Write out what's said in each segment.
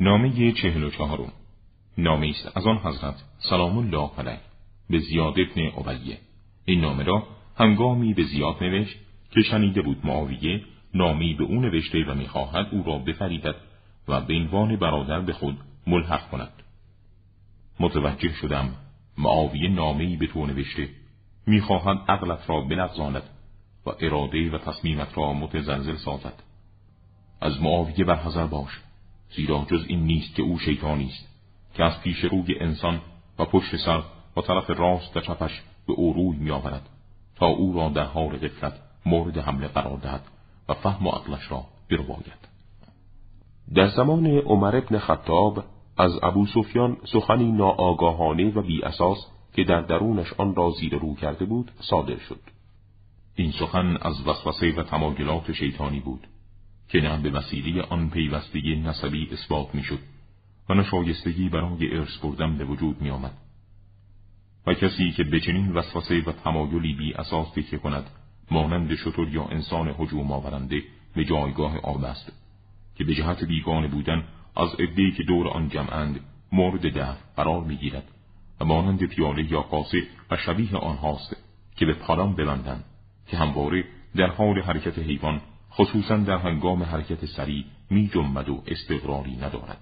نامه چهل و چهارم. نامه است از آن حضرت سلام الله علیه. به زیاد ابن عبیه این نامه را هنگامی به زیاد نوشت که شنیده بود معاویه نامی به او نوشته و می‌خواهد او را بفریدد و به عنوان برادر به خود ملحق کند. متوجه شدم معاویه نامهای به تو نوشته. می‌خواهد عقلت را بلغزاند و اراده و تصمیمت را متزلزل سازد. از معاویه برحضر باش. زیرا جز این نیست که او شیطانی است که از پیش روی انسان و پشت سر و طرف راست و چپش به او روی میآورد تا او را در حال غفلت مورد حمله قرار دهد و فهم و عقلش را برباید. در زمان عمر ابن خطاب از ابو سفیان سخنی ناآگاهانه و بی اساس که در درونش آن را زیر رو کرده بود صادر شد. این سخن از وسوسه و تمایلات شیطانی بود. که نه به وسیله آن پیوستگی نسبی اثبات می‌شد و نشایستگی برای ارث بردن به وجود می آمد. و کسی که به چنین وسوسه و تمایلی بی اساس تکیه کند مانند شطور یا انسان هجوم آورنده به جایگاه آب است که به جهت بیگانه بودن از عدهای که دور آن جمعند مورد دفع قرار می‌گیرد و مانند پیاله یا قاسه و شبیه آنهاست که به پالان ببندند که همواره در حال حرکت حیوان خصوصا در هنگام حرکت سریع می جنبد و استقراری ندارد.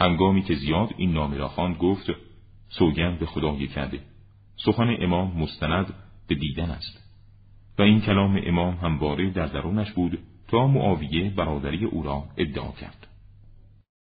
هنگامی که زیاد این نامه خواند گفت سوگند به خدای کرده. سخن امام مستند به دیدن است. و این کلام امام همواره در درونش بود تا معاویه برادری او را ادعا کرد.